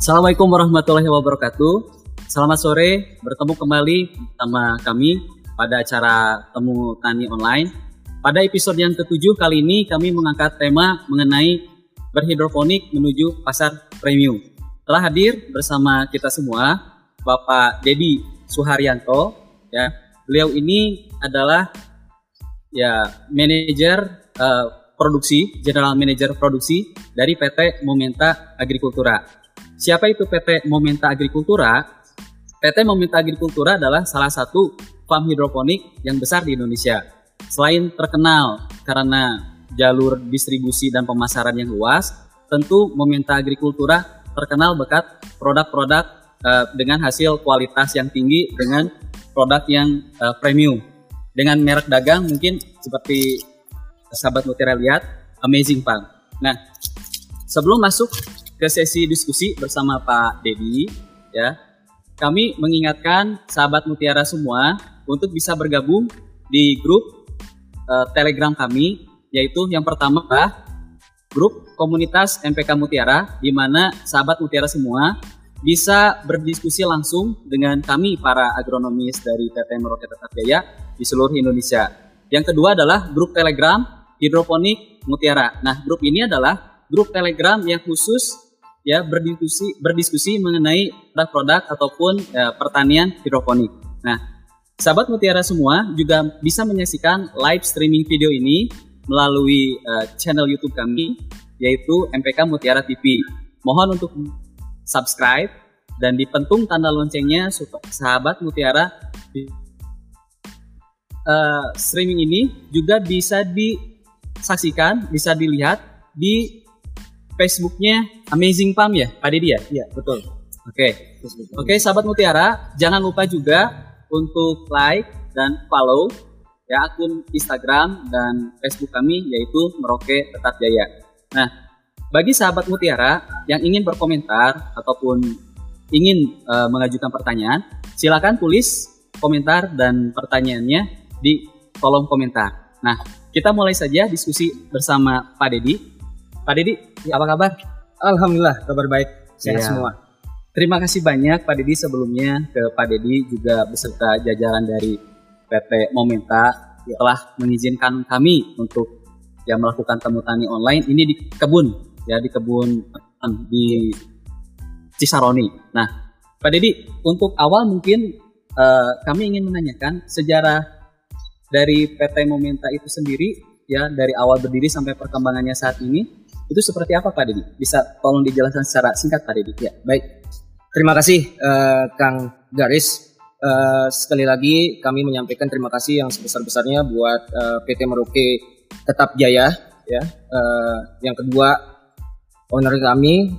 Assalamualaikum warahmatullahi wabarakatuh. Selamat sore, bertemu kembali sama kami pada acara Temu Tani Online. Pada episode yang ketujuh kali ini kami mengangkat tema mengenai berhidroponik menuju pasar premium. Telah hadir bersama kita semua Bapak Dedi Suharyanto ya. Beliau ini adalah ya manajer uh, produksi, general manager produksi dari PT Momenta Agrikultura. Siapa itu PT Momenta Agrikultura? PT Momenta Agrikultura adalah salah satu farm hidroponik yang besar di Indonesia. Selain terkenal karena jalur distribusi dan pemasaran yang luas, tentu Momenta Agrikultura terkenal bekat produk-produk uh, dengan hasil kualitas yang tinggi dengan produk yang uh, premium. Dengan merek dagang mungkin seperti sahabat Mutiara lihat Amazing Farm. Nah, sebelum masuk ke sesi diskusi bersama Pak Dedi, ya, kami mengingatkan sahabat Mutiara semua untuk bisa bergabung di grup uh, Telegram kami, yaitu yang pertama adalah grup komunitas MPK Mutiara, di mana sahabat Mutiara semua bisa berdiskusi langsung dengan kami para agronomis dari PT Meroket Tetap Jaya di seluruh Indonesia. Yang kedua adalah grup Telegram hidroponik mutiara. Nah, grup ini adalah grup Telegram yang khusus ya berdiskusi berdiskusi mengenai produk-produk ataupun ya, pertanian hidroponik. Nah, sahabat mutiara semua juga bisa menyaksikan live streaming video ini melalui uh, channel YouTube kami yaitu MPK Mutiara TV. Mohon untuk subscribe dan dipentung tanda loncengnya sahabat mutiara uh, streaming ini juga bisa di saksikan, bisa dilihat di Facebooknya Amazing Pam ya, Pak Dedi ya? Iya, betul. Oke. Okay. Oke, okay, sahabat Mutiara, jangan lupa juga untuk like dan follow ya akun Instagram dan Facebook kami yaitu Merauke Tetap Jaya. Nah, bagi sahabat Mutiara yang ingin berkomentar ataupun ingin uh, mengajukan pertanyaan, silakan tulis komentar dan pertanyaannya di kolom komentar. Nah, kita mulai saja diskusi bersama Pak Dedi. Pak Dedi, ya. apa kabar? Alhamdulillah, kabar baik. Sehat ya. semua. Terima kasih banyak Pak Dedi sebelumnya ke Pak Dedi juga beserta jajaran dari PT Momenta ya. telah mengizinkan kami untuk ya melakukan temu tani online ini di kebun ya di kebun di Cisaroni. Nah, Pak Dedi, untuk awal mungkin uh, kami ingin menanyakan sejarah dari PT Momenta itu sendiri ya dari awal berdiri sampai perkembangannya saat ini itu seperti apa Pak Dedi? Bisa tolong dijelaskan secara singkat Pak Dedi? Ya, baik. Terima kasih uh, Kang Garis. Uh, sekali lagi kami menyampaikan terima kasih yang sebesar-besarnya buat uh, PT Merauke Tetap Jaya ya. Uh, yang kedua owner kami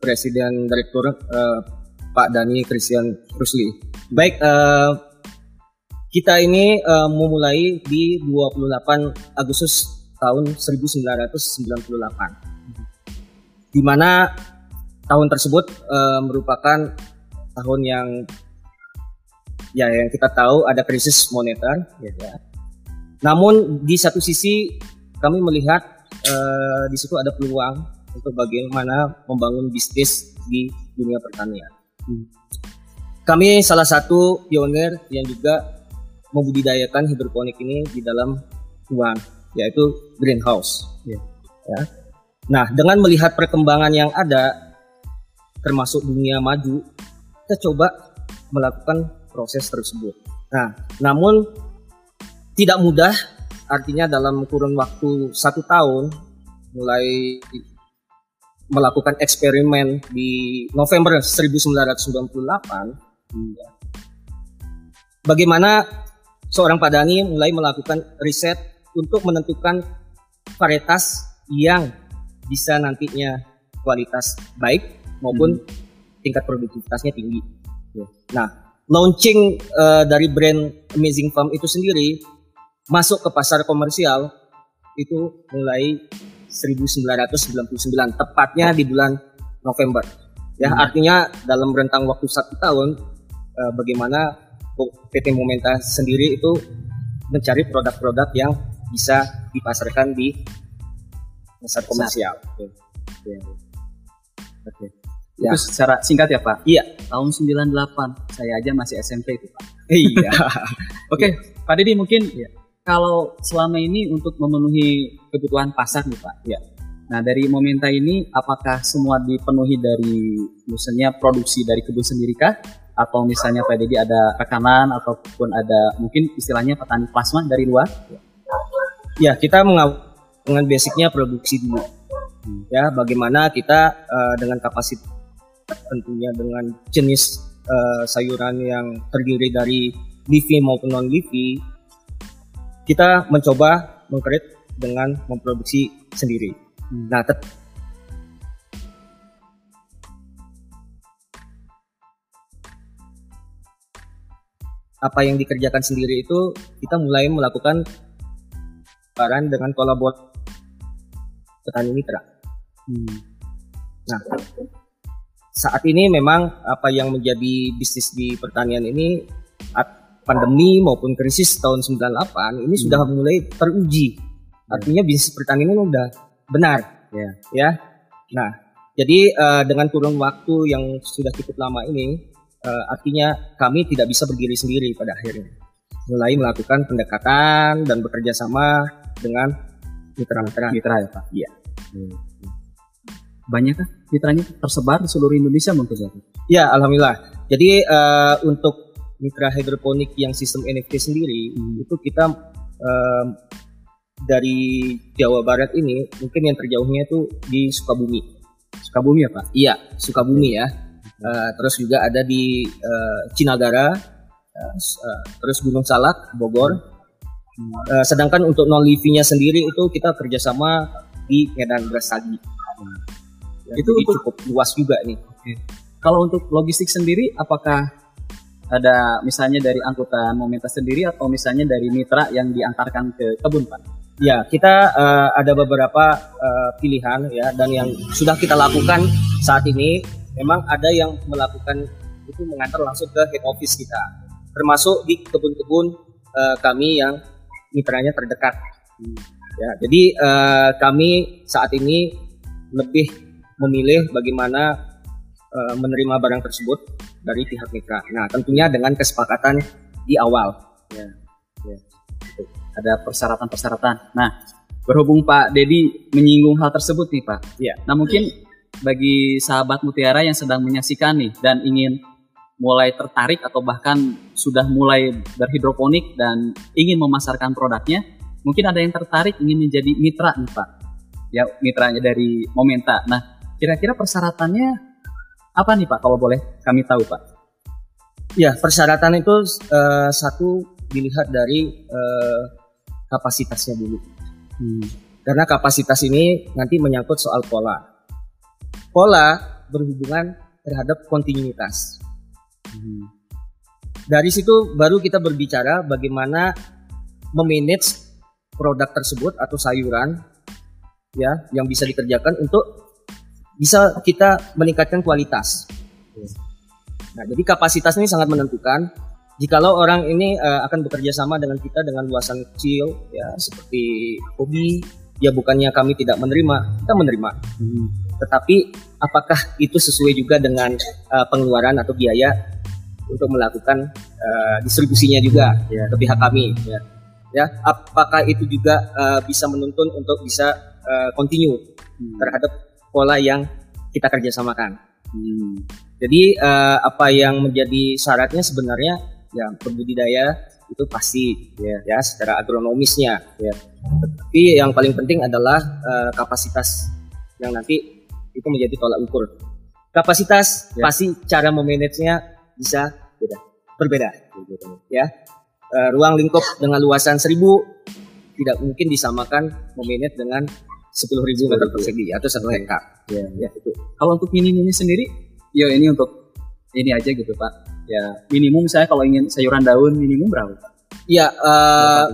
Presiden Direktur uh, Pak Dani Christian Rusli. Baik, uh, kita ini uh, memulai di 28 Agustus tahun 1998. Di mana tahun tersebut uh, merupakan tahun yang ya yang kita tahu ada krisis moneter ya. ya. Namun di satu sisi kami melihat uh, di situ ada peluang untuk bagaimana membangun bisnis di dunia pertanian. Hmm. Kami salah satu pionir yang juga membudidayakan hidroponik ini di dalam ruang yaitu greenhouse. Ya. ya. Nah, dengan melihat perkembangan yang ada termasuk dunia maju, kita coba melakukan proses tersebut. Nah, namun tidak mudah, artinya dalam kurun waktu satu tahun mulai melakukan eksperimen di November 1998 ya. bagaimana seorang padani mulai melakukan riset untuk menentukan varietas yang bisa nantinya kualitas baik maupun hmm. tingkat produktivitasnya tinggi. Ya. Nah, launching uh, dari brand Amazing Farm itu sendiri masuk ke pasar komersial itu mulai 1999 tepatnya di bulan November. Ya, hmm. artinya dalam rentang waktu satu tahun uh, bagaimana PT Momenta sendiri itu mencari produk-produk yang bisa dipasarkan di pasar komersial. Oke. Oke. Ya. Itu secara singkat ya Pak? Iya. Tahun 98, saya aja masih SMP itu Pak. Iya. Oke, Pak Deddy mungkin kalau selama ini untuk memenuhi kebutuhan pasar nih Pak. Ya. Nah dari Momenta ini apakah semua dipenuhi dari misalnya produksi dari kebun sendiri kah? Atau misalnya Pak Deddy ada rekanan ataupun ada mungkin istilahnya petani plasma dari luar? Ya, kita mengawal dengan basicnya produksi dulu. Ya, bagaimana kita eh, dengan kapasitas tentunya dengan jenis eh, sayuran yang terdiri dari leafy maupun non leafy, kita mencoba mengkreat dengan memproduksi sendiri. Nah, tet- apa yang dikerjakan sendiri itu kita mulai melakukan dengan kolaborasi petani mitra. Nah, saat ini memang apa yang menjadi bisnis di pertanian ini pandemi maupun krisis tahun 98 ini sudah mulai teruji. Artinya bisnis pertanian ini udah benar, Ya. ya. Nah, jadi eh, dengan kurun waktu yang sudah cukup lama ini, eh, artinya kami tidak bisa berdiri sendiri pada akhirnya. Mulai melakukan pendekatan dan bekerja sama dengan mitra-mitra. Mitra ya Pak? Iya. Banyakkah mitranya tersebar di seluruh Indonesia mungkin ya? Ya, alhamdulillah. Jadi eh, untuk mitra hidroponik yang sistem NFT sendiri itu kita em, dari Jawa Barat ini mungkin yang terjauhnya itu di Sukabumi. Sukabumi ya Pak? Iya, Sukabumi ya. Eh, terus juga ada di eh, Cinagara, eh, terus Gunung Salak, Bogor. Eh, sedangkan untuk non nya sendiri itu kita kerjasama di Medan Brastagi. Ya, Itu untuk- cukup luas juga nih. Kalau untuk logistik sendiri, apakah ada misalnya dari angkutan Momenta sendiri atau misalnya dari mitra yang diantarkan ke kebun Pak? Ya, kita eh, ada beberapa eh, pilihan ya dan yang sudah kita lakukan saat ini memang ada yang melakukan itu mengantar langsung ke head office kita. Termasuk di kebun-kebun eh, kami yang mitranya terdekat. Ya, jadi eh, kami saat ini lebih memilih bagaimana eh, menerima barang tersebut dari pihak mitra. Nah, tentunya dengan kesepakatan di awal. Ada persyaratan-persyaratan. Nah, berhubung Pak Dedi menyinggung hal tersebut nih Pak. Iya. Nah mungkin bagi sahabat Mutiara yang sedang menyaksikan nih dan ingin mulai tertarik atau bahkan sudah mulai berhidroponik dan ingin memasarkan produknya, mungkin ada yang tertarik ingin menjadi mitra nih Pak. Ya, mitranya dari Momenta. Nah, kira-kira persyaratannya apa nih Pak kalau boleh kami tahu Pak? Ya, persyaratan itu eh, satu dilihat dari eh, kapasitasnya dulu. Karena kapasitas ini nanti menyangkut soal pola. Pola berhubungan terhadap kontinuitas. Dari situ baru kita berbicara bagaimana memanage produk tersebut atau sayuran ya yang bisa dikerjakan untuk bisa kita meningkatkan kualitas. Nah, jadi kapasitas ini sangat menentukan. Jikalau orang ini eh, akan bekerja sama dengan kita dengan luasan kecil, ya seperti hobi, ya bukannya kami tidak menerima, kita menerima. Tetapi apakah itu sesuai juga dengan eh, pengeluaran atau biaya untuk melakukan eh, distribusinya juga Ya. ke pihak kami? Ya, ya apakah itu juga eh, bisa menuntun untuk bisa eh, continue terhadap pola yang kita kerjasamakan? Hmm. Jadi eh, apa yang menjadi syaratnya sebenarnya ya berbudidaya itu pasti ya, ya secara agronomisnya ya. Tapi yang paling penting adalah eh, kapasitas yang nanti itu menjadi tolak ukur. Kapasitas Ya. pasti cara memanagenya bisa beda, berbeda. Ya, Eh, ruang lingkup dengan luasan 1000 tidak mungkin disamakan memanage dengan 10.000 meter persegi atau satu hektar. Ya, Ya itu. Kalau untuk minimumnya sendiri, ya ini untuk ini aja gitu Pak. Ya minimum saya kalau ingin sayuran daun minimum berapa? Pak? Ya, eh,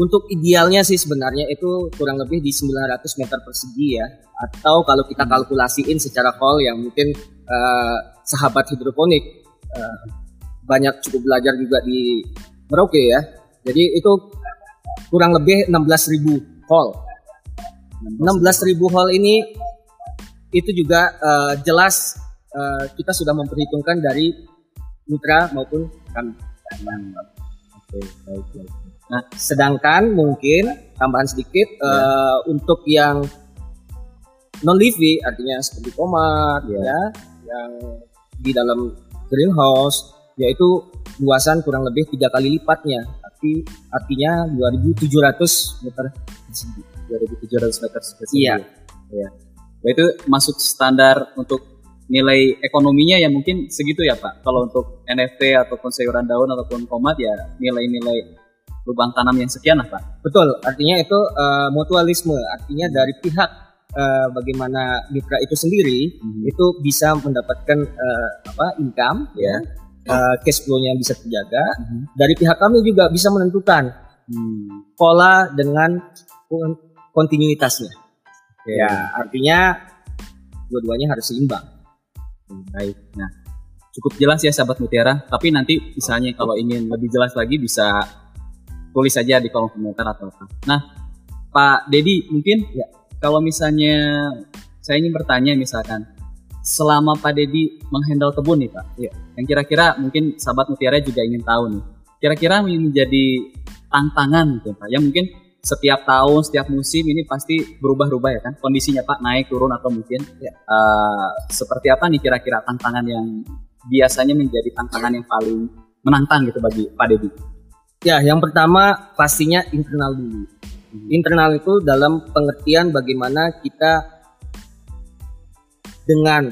untuk idealnya sih sebenarnya itu kurang lebih di 900 meter persegi ya. Atau kalau kita kalkulasiin secara call yang mungkin eh, sahabat hidroponik banyak cukup belajar juga di Merauke ya. Jadi itu kurang lebih 16.000 call. 16.000 hall ini itu juga eh, jelas uh, kita sudah memperhitungkan dari mitra maupun kami. Oke, baik, baik. Nah, sedangkan mungkin tambahan sedikit Ya. uh, untuk yang non living artinya seperti tomat Ya. ya yang di dalam greenhouse yaitu luasan kurang lebih tiga kali lipatnya tapi artinya 2700 meter persegi. 2700 meter persegi. Iya. Nah, itu masuk standar untuk nilai ekonominya ya mungkin segitu ya Pak. Kalau untuk NFT ataupun sayuran daun ataupun tomat ya nilai-nilai lubang tanam yang sekian lah Pak. Betul, artinya itu uh, mutualisme, artinya dari pihak uh, bagaimana mitra itu sendiri Mhm. itu bisa mendapatkan uh, apa income ya, uh, cash flow-nya bisa terjaga. Mhm. Dari pihak kami juga bisa menentukan Hmm. pola dengan kon- kontinuitasnya. Oke. Ya, artinya dua-duanya harus seimbang. Hmm, Baik. Nah, cukup jelas ya sahabat Mutiara. Tapi nanti misalnya kalau ingin lebih jelas lagi bisa tulis saja di kolom komentar atau apa. Nah, Pak Dedi mungkin Ya. Kalau misalnya saya ingin bertanya misalkan selama Pak Dedi menghandle kebun nih Pak, Ya. yang kira-kira mungkin sahabat Mutiara juga ingin tahu nih, kira-kira menjadi tantangan gitu Pak, yang mungkin setiap tahun, setiap musim ini pasti berubah-ubah ya kan, kondisinya Pak naik turun atau mungkin Ya. eh, seperti apa nih kira-kira tantangan yang biasanya menjadi tantangan yang paling menantang gitu bagi Pak Dedi? Ya, yang pertama pastinya internal dulu. Internal itu dalam pengertian bagaimana kita dengan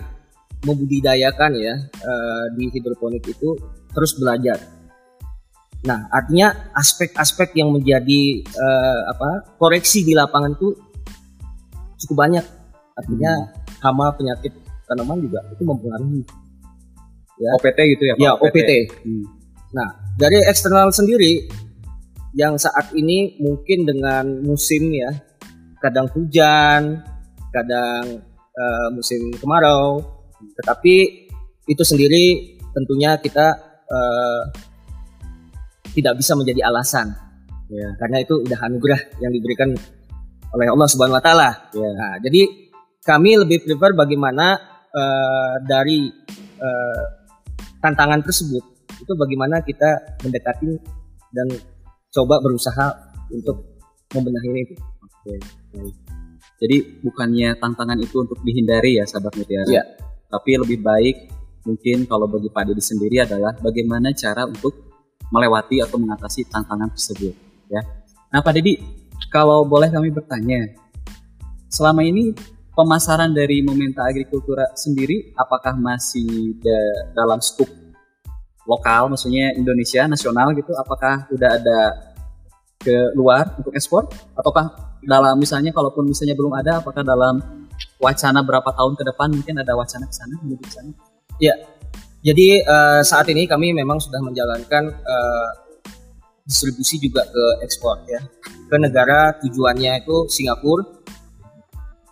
membudidayakan ya eh, di hidroponik itu terus belajar. Nah, artinya aspek-aspek yang menjadi eh, apa koreksi di lapangan itu cukup banyak. Artinya hama penyakit tanaman juga itu mempengaruhi. Ya. OPT gitu ya Pak? Ya, OPT. Hmm. Nah, dari eksternal sendiri yang saat ini mungkin dengan musim ya, kadang hujan, kadang eh, musim kemarau, tetapi itu sendiri tentunya kita eh, tidak bisa menjadi alasan Ya. karena itu udah anugerah yang diberikan oleh Allah Subhanahu wa taala. Ya. Nah, jadi kami lebih prefer bagaimana eh, dari eh, tantangan tersebut itu bagaimana kita mendekati dan coba berusaha untuk membenahi itu. Oke, baik. Jadi bukannya tantangan itu untuk dihindari ya sahabat mutiara. Iya. Tapi lebih baik mungkin kalau bagi Pak Dedi sendiri adalah bagaimana cara untuk melewati atau mengatasi tantangan tersebut ya. Nah Pak Dedi, kalau boleh kami bertanya, selama ini pemasaran dari Momenta Agrikultura sendiri apakah masih da- dalam skup lokal, maksudnya Indonesia nasional gitu? Apakah udah ada ke luar untuk ekspor? Ataukah dalam misalnya kalaupun misalnya belum ada, apakah dalam wacana berapa tahun ke depan mungkin ada wacana ke sana menuju ke sana? Jadi eh, saat ini kami memang sudah menjalankan eh, distribusi juga ke ekspor ya ke negara tujuannya itu Singapura,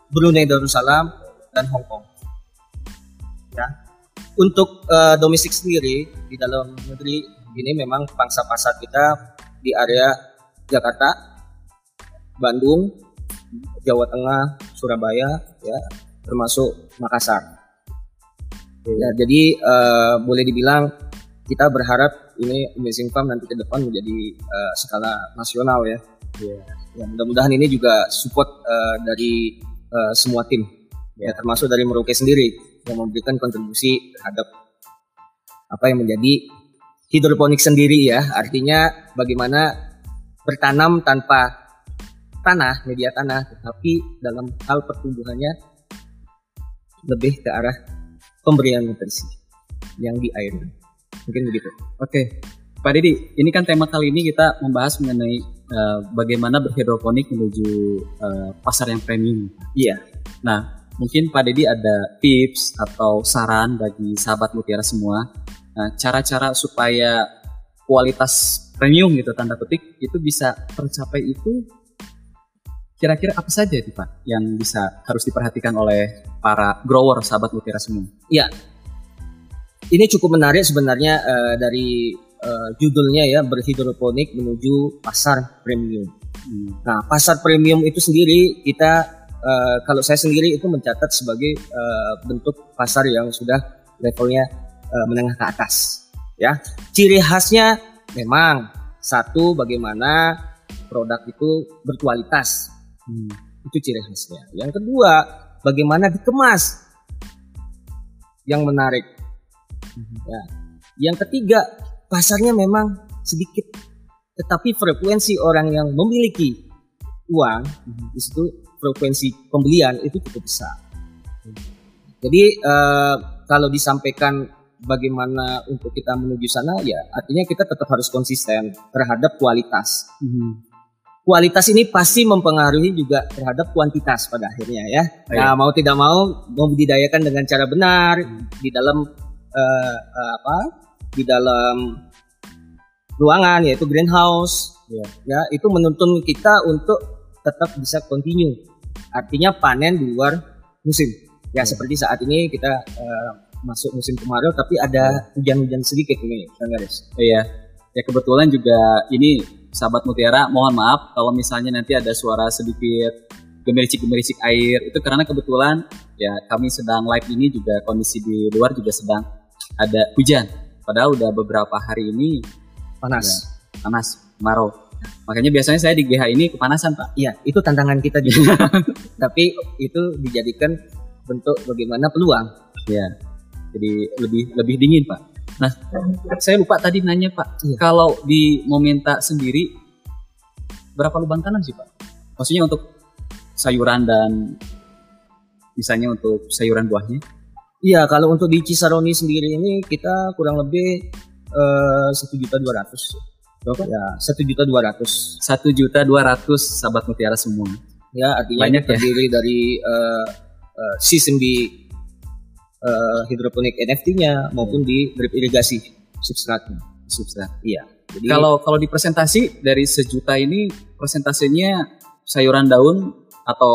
Brunei Darussalam dan Hong Kong. Untuk eh, domestik sendiri di dalam negeri ini memang pangsa pasar kita di area Jakarta, Bandung, Jawa Tengah, Surabaya, ya termasuk Makassar. Ya, jadi eh, boleh dibilang kita berharap ini Amazing Farm nanti ke depan menjadi eh, skala nasional ya. Ya, mudah-mudahan ini juga support eh, dari eh, semua tim, ya termasuk dari Merauke sendiri yang memberikan kontribusi terhadap apa yang menjadi hidroponik sendiri ya. Artinya bagaimana bertanam tanpa tanah, media tanah, tetapi dalam hal pertumbuhannya lebih ke arah pemberian nutrisi yang di air. Mungkin begitu. Oke, Pak Dedi, ini kan tema kali ini kita membahas mengenai eh, bagaimana berhidroponik menuju eh, pasar yang premium. Iya. Nah, mungkin Pak Dedi ada tips atau saran bagi sahabat mutiara semua, Nah, cara-cara supaya kualitas premium gitu tanda petik itu bisa tercapai itu kira-kira apa saja nih Pak yang bisa harus diperhatikan oleh para grower sahabat mutiara semua? Ini cukup menarik sebenarnya eh, dari eh, judulnya ya berhidroponik menuju pasar premium. Hmm. Nah, pasar premium itu sendiri kita uh, kalau saya sendiri itu mencatat sebagai uh, bentuk pasar yang sudah levelnya uh, menengah ke atas. Ya, ciri khasnya memang satu bagaimana produk itu berkualitas. Hmm, itu ciri khasnya. Yang kedua, bagaimana dikemas yang menarik. Hmm. Ya. Yang ketiga, pasarnya memang sedikit tetapi frekuensi orang yang memiliki uang hmm. di situ frekuensi pembelian itu cukup besar. Jadi uh, kalau disampaikan bagaimana untuk kita menuju sana ya artinya kita tetap harus konsisten terhadap kualitas. Hmm. Kualitas ini pasti mempengaruhi juga terhadap kuantitas pada akhirnya ya. Oh, iya. Nah mau tidak mau membudidayakan dengan cara benar hmm. di dalam uh, apa? Di dalam ruangan yaitu greenhouse yeah. ya itu menuntun kita untuk tetap bisa continue. Artinya panen di luar musim. Ya hmm. seperti saat ini kita uh, masuk musim kemarau tapi ada hujan-hujan sedikit ini, Kang Garis. Oh, iya. Ya kebetulan juga ini sahabat Mutiara mohon maaf kalau misalnya nanti ada suara sedikit gemericik-gemericik air itu karena kebetulan ya kami sedang live ini juga kondisi di luar juga sedang ada hujan. Padahal udah beberapa hari ini panas. Ya, panas, kemarau. Makanya biasanya saya di GH ini kepanasan Pak. Iya, itu tantangan kita juga. Tapi itu dijadikan bentuk bagaimana peluang. Ya, jadi lebih lebih dingin Pak. Nah, saya lupa tadi nanya Pak, iya. kalau di Momenta sendiri berapa lubang tanam sih Pak? Maksudnya untuk sayuran dan misalnya untuk sayuran buahnya? Iya, kalau untuk di Cisaroni sendiri ini kita kurang lebih eh, satu juta dua ratus Berapa? Ya, satu juta dua ratus. Satu juta dua ratus sahabat mutiara semua. Ya, artinya Banyak ya? terdiri ya? dari uh, uh, sistem di uh, hidroponik NFT-nya maupun di drip irigasi substratnya. Substrat. Iya. Jadi kalau kalau di presentasi dari sejuta ini presentasinya sayuran daun atau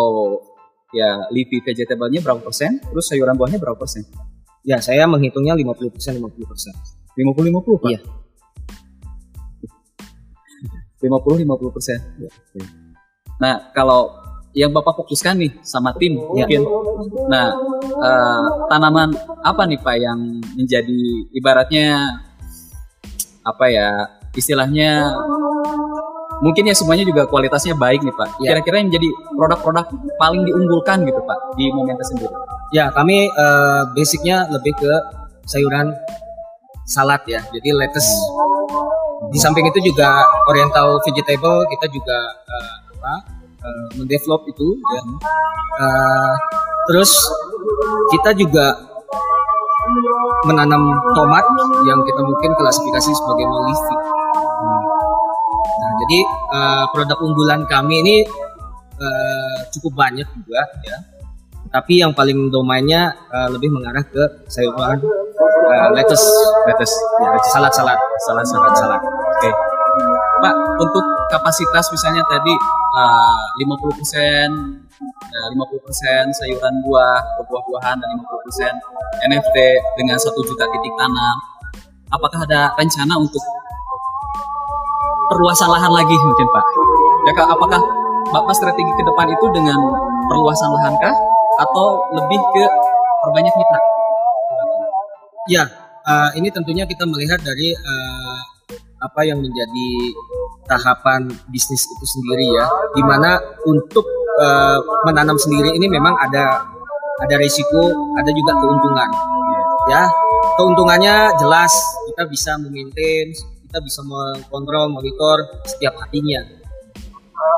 ya leafy vegetable-nya berapa persen? Terus sayuran buahnya berapa persen? Ya, saya menghitungnya 50 persen 50 persen. 50 50 Pak? Iya. 50 50 persen. Ya. Nah kalau yang bapak fokuskan nih sama tim ya. mungkin, nah uh, tanaman apa nih pak yang menjadi ibaratnya apa ya istilahnya mungkin ya semuanya juga kualitasnya baik nih pak. Ya. Kira-kira yang menjadi produk-produk paling diunggulkan gitu pak di Momenta sendiri? Ya kami uh, basicnya lebih ke sayuran salad ya, jadi lettuce. Di samping itu juga oriental vegetable kita juga uh, apa uh, mendevelop itu ya. Uh, terus kita juga menanam tomat yang kita mungkin klasifikasi sebagai leafy. Nah, jadi uh, produk unggulan kami ini uh, cukup banyak juga ya. Tapi yang paling domainnya uh, lebih mengarah ke sayuran uh, lettuce, lettuce, ya, salad salad, salad salad salad. Oke. Okay. Pak, untuk kapasitas misalnya tadi uh, 50 persen, uh, 50 persen sayuran buah, buah-buahan dan 50 persen NFT dengan satu juta titik tanam. Apakah ada rencana untuk perluasan lahan lagi mungkin Pak? Ya apakah Bapak strategi ke depan itu dengan perluasan lahan kah atau lebih ke perbanyak mitra? Ya, uh, ini tentunya kita melihat dari uh, apa yang menjadi tahapan bisnis itu sendiri ya, di mana untuk uh, menanam sendiri ini memang ada ada risiko, ada juga keuntungan. Ya, keuntungannya jelas kita bisa memaintain, kita bisa mengkontrol, monitor setiap harinya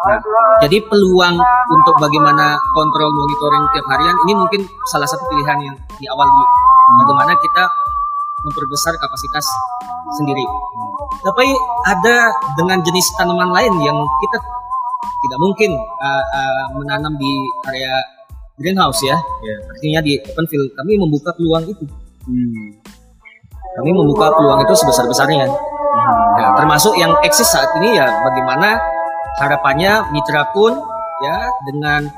Nah, jadi peluang untuk bagaimana kontrol monitoring tiap harian ini mungkin salah satu pilihan yang di awal dulu. Bagaimana kita memperbesar kapasitas sendiri. Tapi ada dengan jenis tanaman lain yang kita tidak mungkin uh, uh, menanam di area greenhouse ya. Yeah. Artinya di open field kami membuka peluang itu. Hmm. Kami membuka peluang itu sebesar-besarnya. Hmm. Nah, termasuk yang eksis saat ini ya bagaimana harapannya mitra pun ya dengan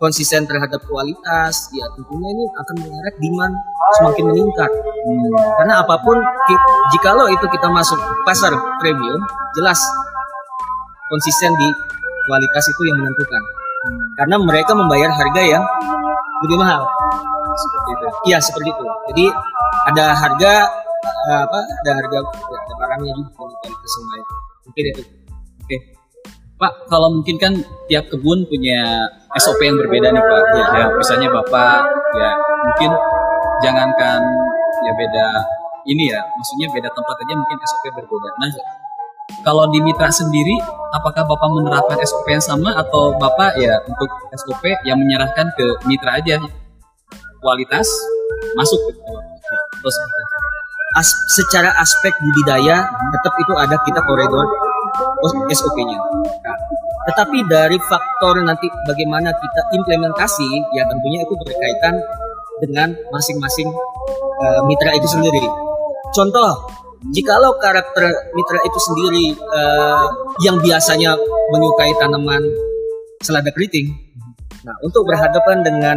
konsisten terhadap kualitas ya tentunya ini akan mengerek demand semakin meningkat hmm. karena apa pun jikalau itu kita masuk pasar premium jelas konsisten di kualitas itu yang menentukan karena mereka membayar harga yang lebih mahal. Seperti itu. Iya seperti itu. Jadi ada harga eh, apa? Ada harga ya, ada barangnya juga kualitas yang lain. Mungkin itu. Oke. Pak, kalau mungkin kan tiap kebun punya SOP yang berbeda nih Pak. Ya, ya, misalnya Bapak ya mungkin jangankan ya beda ini ya, maksudnya beda tempat aja mungkin SOP berbeda. Nah, kalau di mitra sendiri, apakah Bapak menerapkan SOP yang sama atau Bapak ya untuk SOP yang menyerahkan ke mitra aja kualitas masuk ke terus As, secara aspek budidaya tetap itu ada kita koridor SOP-nya. Nah, tetapi dari faktor nanti bagaimana kita implementasi ya tentunya itu berkaitan dengan masing-masing eh, mitra itu sendiri. Contoh, jikalau karakter mitra itu sendiri eh, yang biasanya menyukai tanaman selada keriting, nah untuk berhadapan dengan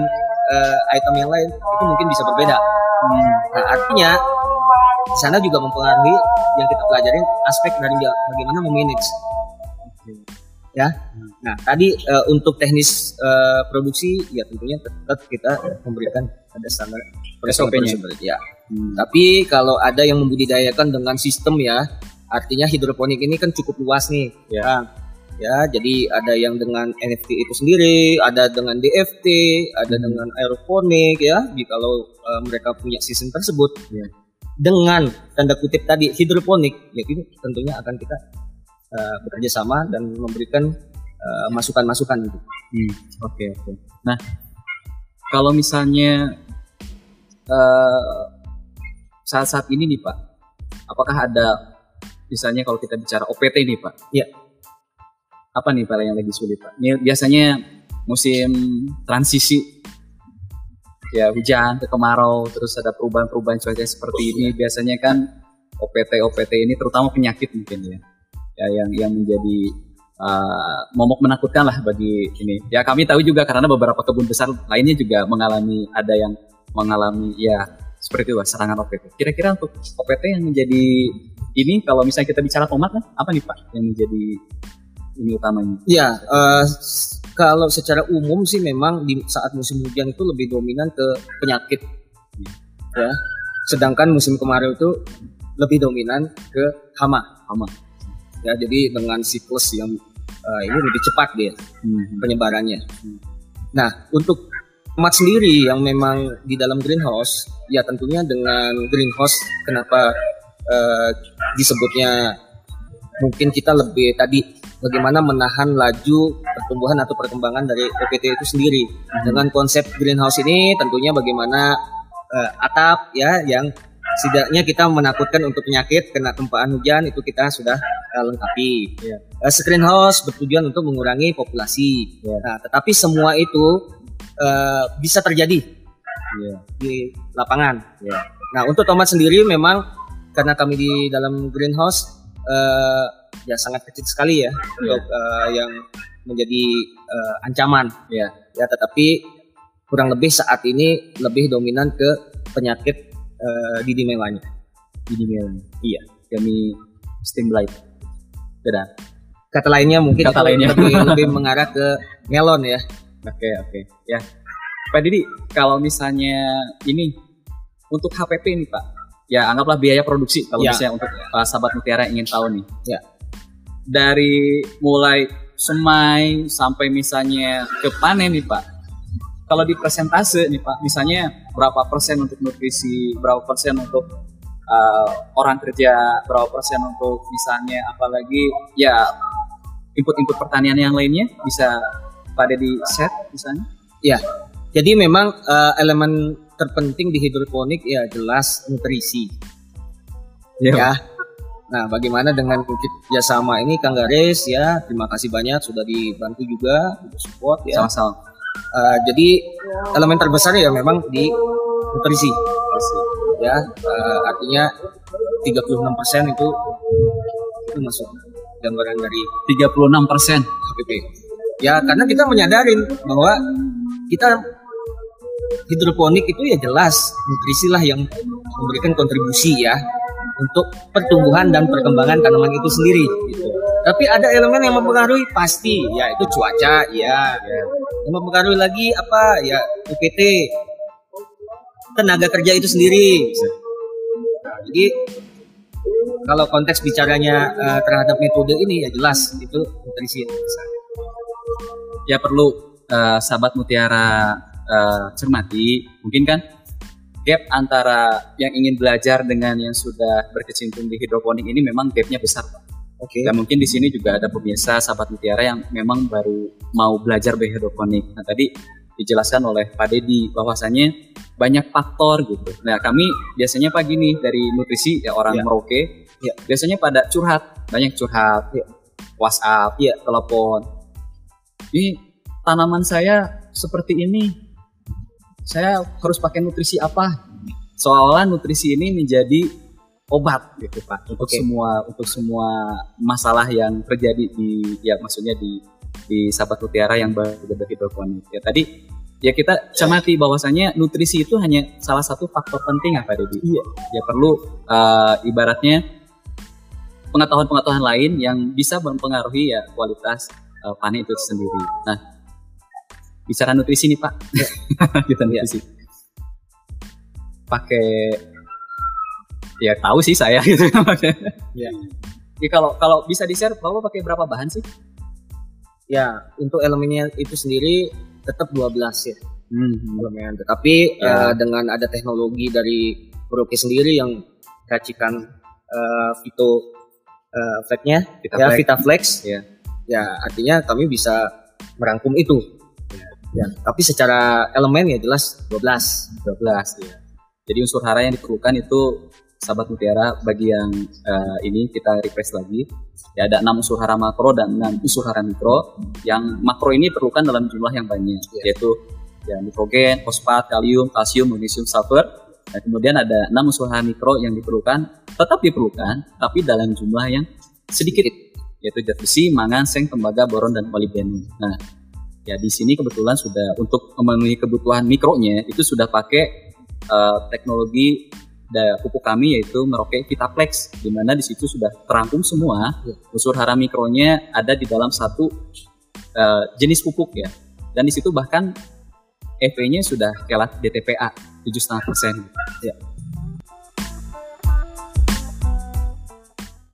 eh, item yang lain itu mungkin bisa berbeda. Nah artinya di sana juga mempengaruhi yang kita pelajarin aspek dari bagaimana memanage. Ya, nah tadi eh, untuk teknis eh, produksi ya tentunya tetap kita memberikan ada standar SOP-nya. Ya, tapi kalau ada yang membudidayakan dengan sistem ya, artinya hidroponik ini kan cukup luas nih. Ya. Kang. Ya, jadi ada yang dengan NFT itu sendiri, ada dengan DFT, ada dengan aeroponik ya, jikalau eh, mereka punya sistem tersebut. Ya. Dengan tanda kutip tadi hidroponik, ya itu tentunya akan kita eh, bekerja sama dan memberikan eh, masukan-masukan gitu. Hmm, Oke oke. Nah, kalau misalnya eh, saat-saat ini nih Pak, apakah ada misalnya kalau kita bicara OPT nih Pak? Iya. Apa nih Pak yang lagi sulit Pak? Ini biasanya musim transisi ya hujan ke kemarau terus ada perubahan-perubahan cuaca seperti ini biasanya kan OPT OPT ini terutama penyakit mungkin ya ya yang yang menjadi uh, momok menakutkan lah bagi ini. Ya kami tahu juga karena beberapa kebun besar lainnya juga mengalami ada yang mengalami ya seperti itu lah, serangan OPT. Kira-kira untuk OPT yang menjadi ini kalau misalnya kita bicara tomat apa nih Pak yang menjadi ini utamanya? Ya, s- kalau secara umum sih memang di saat musim hujan itu lebih dominan ke penyakit, ya. Sedangkan musim kemarau itu lebih dominan ke hama, Hama. ya. Jadi dengan siklus yang eh, ini lebih cepat dia Hmm. penyebarannya. Nah, untuk tomat sendiri yang memang di dalam greenhouse, ya tentunya dengan greenhouse kenapa eh, disebutnya mungkin kita lebih tadi bagaimana menahan laju pertumbuhan atau perkembangan dari OPT itu sendiri. Dengan konsep greenhouse ini tentunya bagaimana eh, atap ya yang setidaknya kita menakutkan untuk penyakit kena tempaan hujan itu kita sudah eh, lengkapi. Iya. Eh, screen house bertujuan untuk mengurangi populasi. Iya. Nah, tetapi semua itu eh, bisa terjadi Iya. di lapangan. Iya. Nah, untuk tomat sendiri memang karena kami di dalam greenhouse eh, ya sangat kecil sekali ya untuk eh, yang menjadi eh, ancaman. Iya. Ya, tetapi kurang lebih saat ini lebih dominan ke penyakit eh, didi mewanya. Ini melon. Iya. Kami steam blight. Beda. Kata lainnya mungkin Kata lainnya. lebih lebih mengarah ke melon ya. Oke oke ya. Pak Didi, kalau misalnya ini untuk HPP nih Pak, ya anggaplah biaya produksi kalau Ya. misalnya untuk uh, sahabat mutiara yang ingin tahu nih. Ya. Dari mulai semai sampai misalnya ke panen nih Pak. Kalau di persentase nih Pak, misalnya berapa persen untuk nutrisi, berapa persen untuk uh, orang kerja, berapa persen untuk misalnya apalagi ya input-input pertanian yang lainnya bisa pada di set misalnya. Ya. Jadi memang eh, elemen terpenting di hidroponik ya jelas nutrisi. Ya. Nah, bagaimana dengan kerjasama ini Kang Garis ya, terima kasih banyak sudah dibantu juga, untuk support ya. Sama-sama. Eh, jadi elemen terbesar ya memang di nutrisi ya, eh, artinya 36% itu itu masuk gambaran dari 36 persen. HPP. Ya, karena kita menyadarin bahwa kita hidroponik itu ya jelas nutrisi lah yang memberikan kontribusi ya untuk pertumbuhan dan perkembangan tanaman itu sendiri. Gitu. Tapi ada elemen yang mempengaruhi pasti, ya itu cuaca, ya. Yang mempengaruhi lagi apa? Ya UPT, tenaga kerja itu sendiri. Nah, jadi kalau konteks bicaranya uh, terhadap metode ini ya jelas itu nutrisi Ya perlu uh, sahabat mutiara uh, cermati, mungkin kan gap antara yang ingin belajar dengan yang sudah berkecimpung di hidroponik ini memang gapnya besar Oke. Okay. Dan mungkin di sini juga ada pemirsa sahabat mutiara yang memang baru mau belajar hidroponik. Nah tadi dijelaskan oleh Pak Dedi bahwasanya banyak faktor gitu. Nah kami biasanya pagi nih dari nutrisi ya orang ya. Merauke, ya. biasanya pada curhat, banyak curhat, ya. WhatsApp, ya. telepon. Ini tanaman saya seperti ini, saya harus pakai nutrisi apa? Soalnya nutrisi ini menjadi obat gitu Pak untuk okay. semua untuk semua masalah yang terjadi di ya maksudnya di di sahabat mutiara yang berhidroponik. Ya tadi ya kita cermati bahwasanya nutrisi itu hanya salah satu faktor penting apa Dedi? Iya. Ya perlu uh, ibaratnya pengetahuan-pengetahuan lain yang bisa mempengaruhi ya kualitas uh, panen itu sendiri. Nah, bicara nutrisi nih Pak, kita nutrisi. Ya pakai ya tahu sih saya gitu ya. ya kalau kalau bisa di share bapak pakai berapa bahan sih ya untuk elemennya itu sendiri tetap 12 ya hmm. elemen tetapi ya. uh, dengan ada teknologi dari Kuroke sendiri yang racikan uh, Vito uh, flagnya Vita ya Flex. Vita Flex ya ya artinya kami bisa merangkum itu ya. ya tapi secara elemen ya jelas 12 12 ya jadi unsur hara yang diperlukan itu sahabat mutiara bagi yang uh, ini kita request lagi ya ada enam unsur hara makro dan enam unsur hara mikro yang makro ini perlukan dalam jumlah yang banyak yeah. yaitu ya nitrogen, fosfat, kalium, kalsium, magnesium, sulfur. Nah, kemudian ada enam unsur hara mikro yang diperlukan, tetap diperlukan, tapi dalam jumlah yang sedikit, yaitu zat besi, mangan, seng, tembaga, boron, dan molybdenum. Nah, ya di sini kebetulan sudah untuk memenuhi kebutuhan mikronya itu sudah pakai uh, teknologi da, pupuk kami yaitu Merauke Vitaplex di mana di situ sudah terangkum semua ya. unsur hara mikronya ada di dalam satu uh, jenis pupuk ya. Dan di situ bahkan EV-nya sudah kelat DTPA 7,5 persen. Ya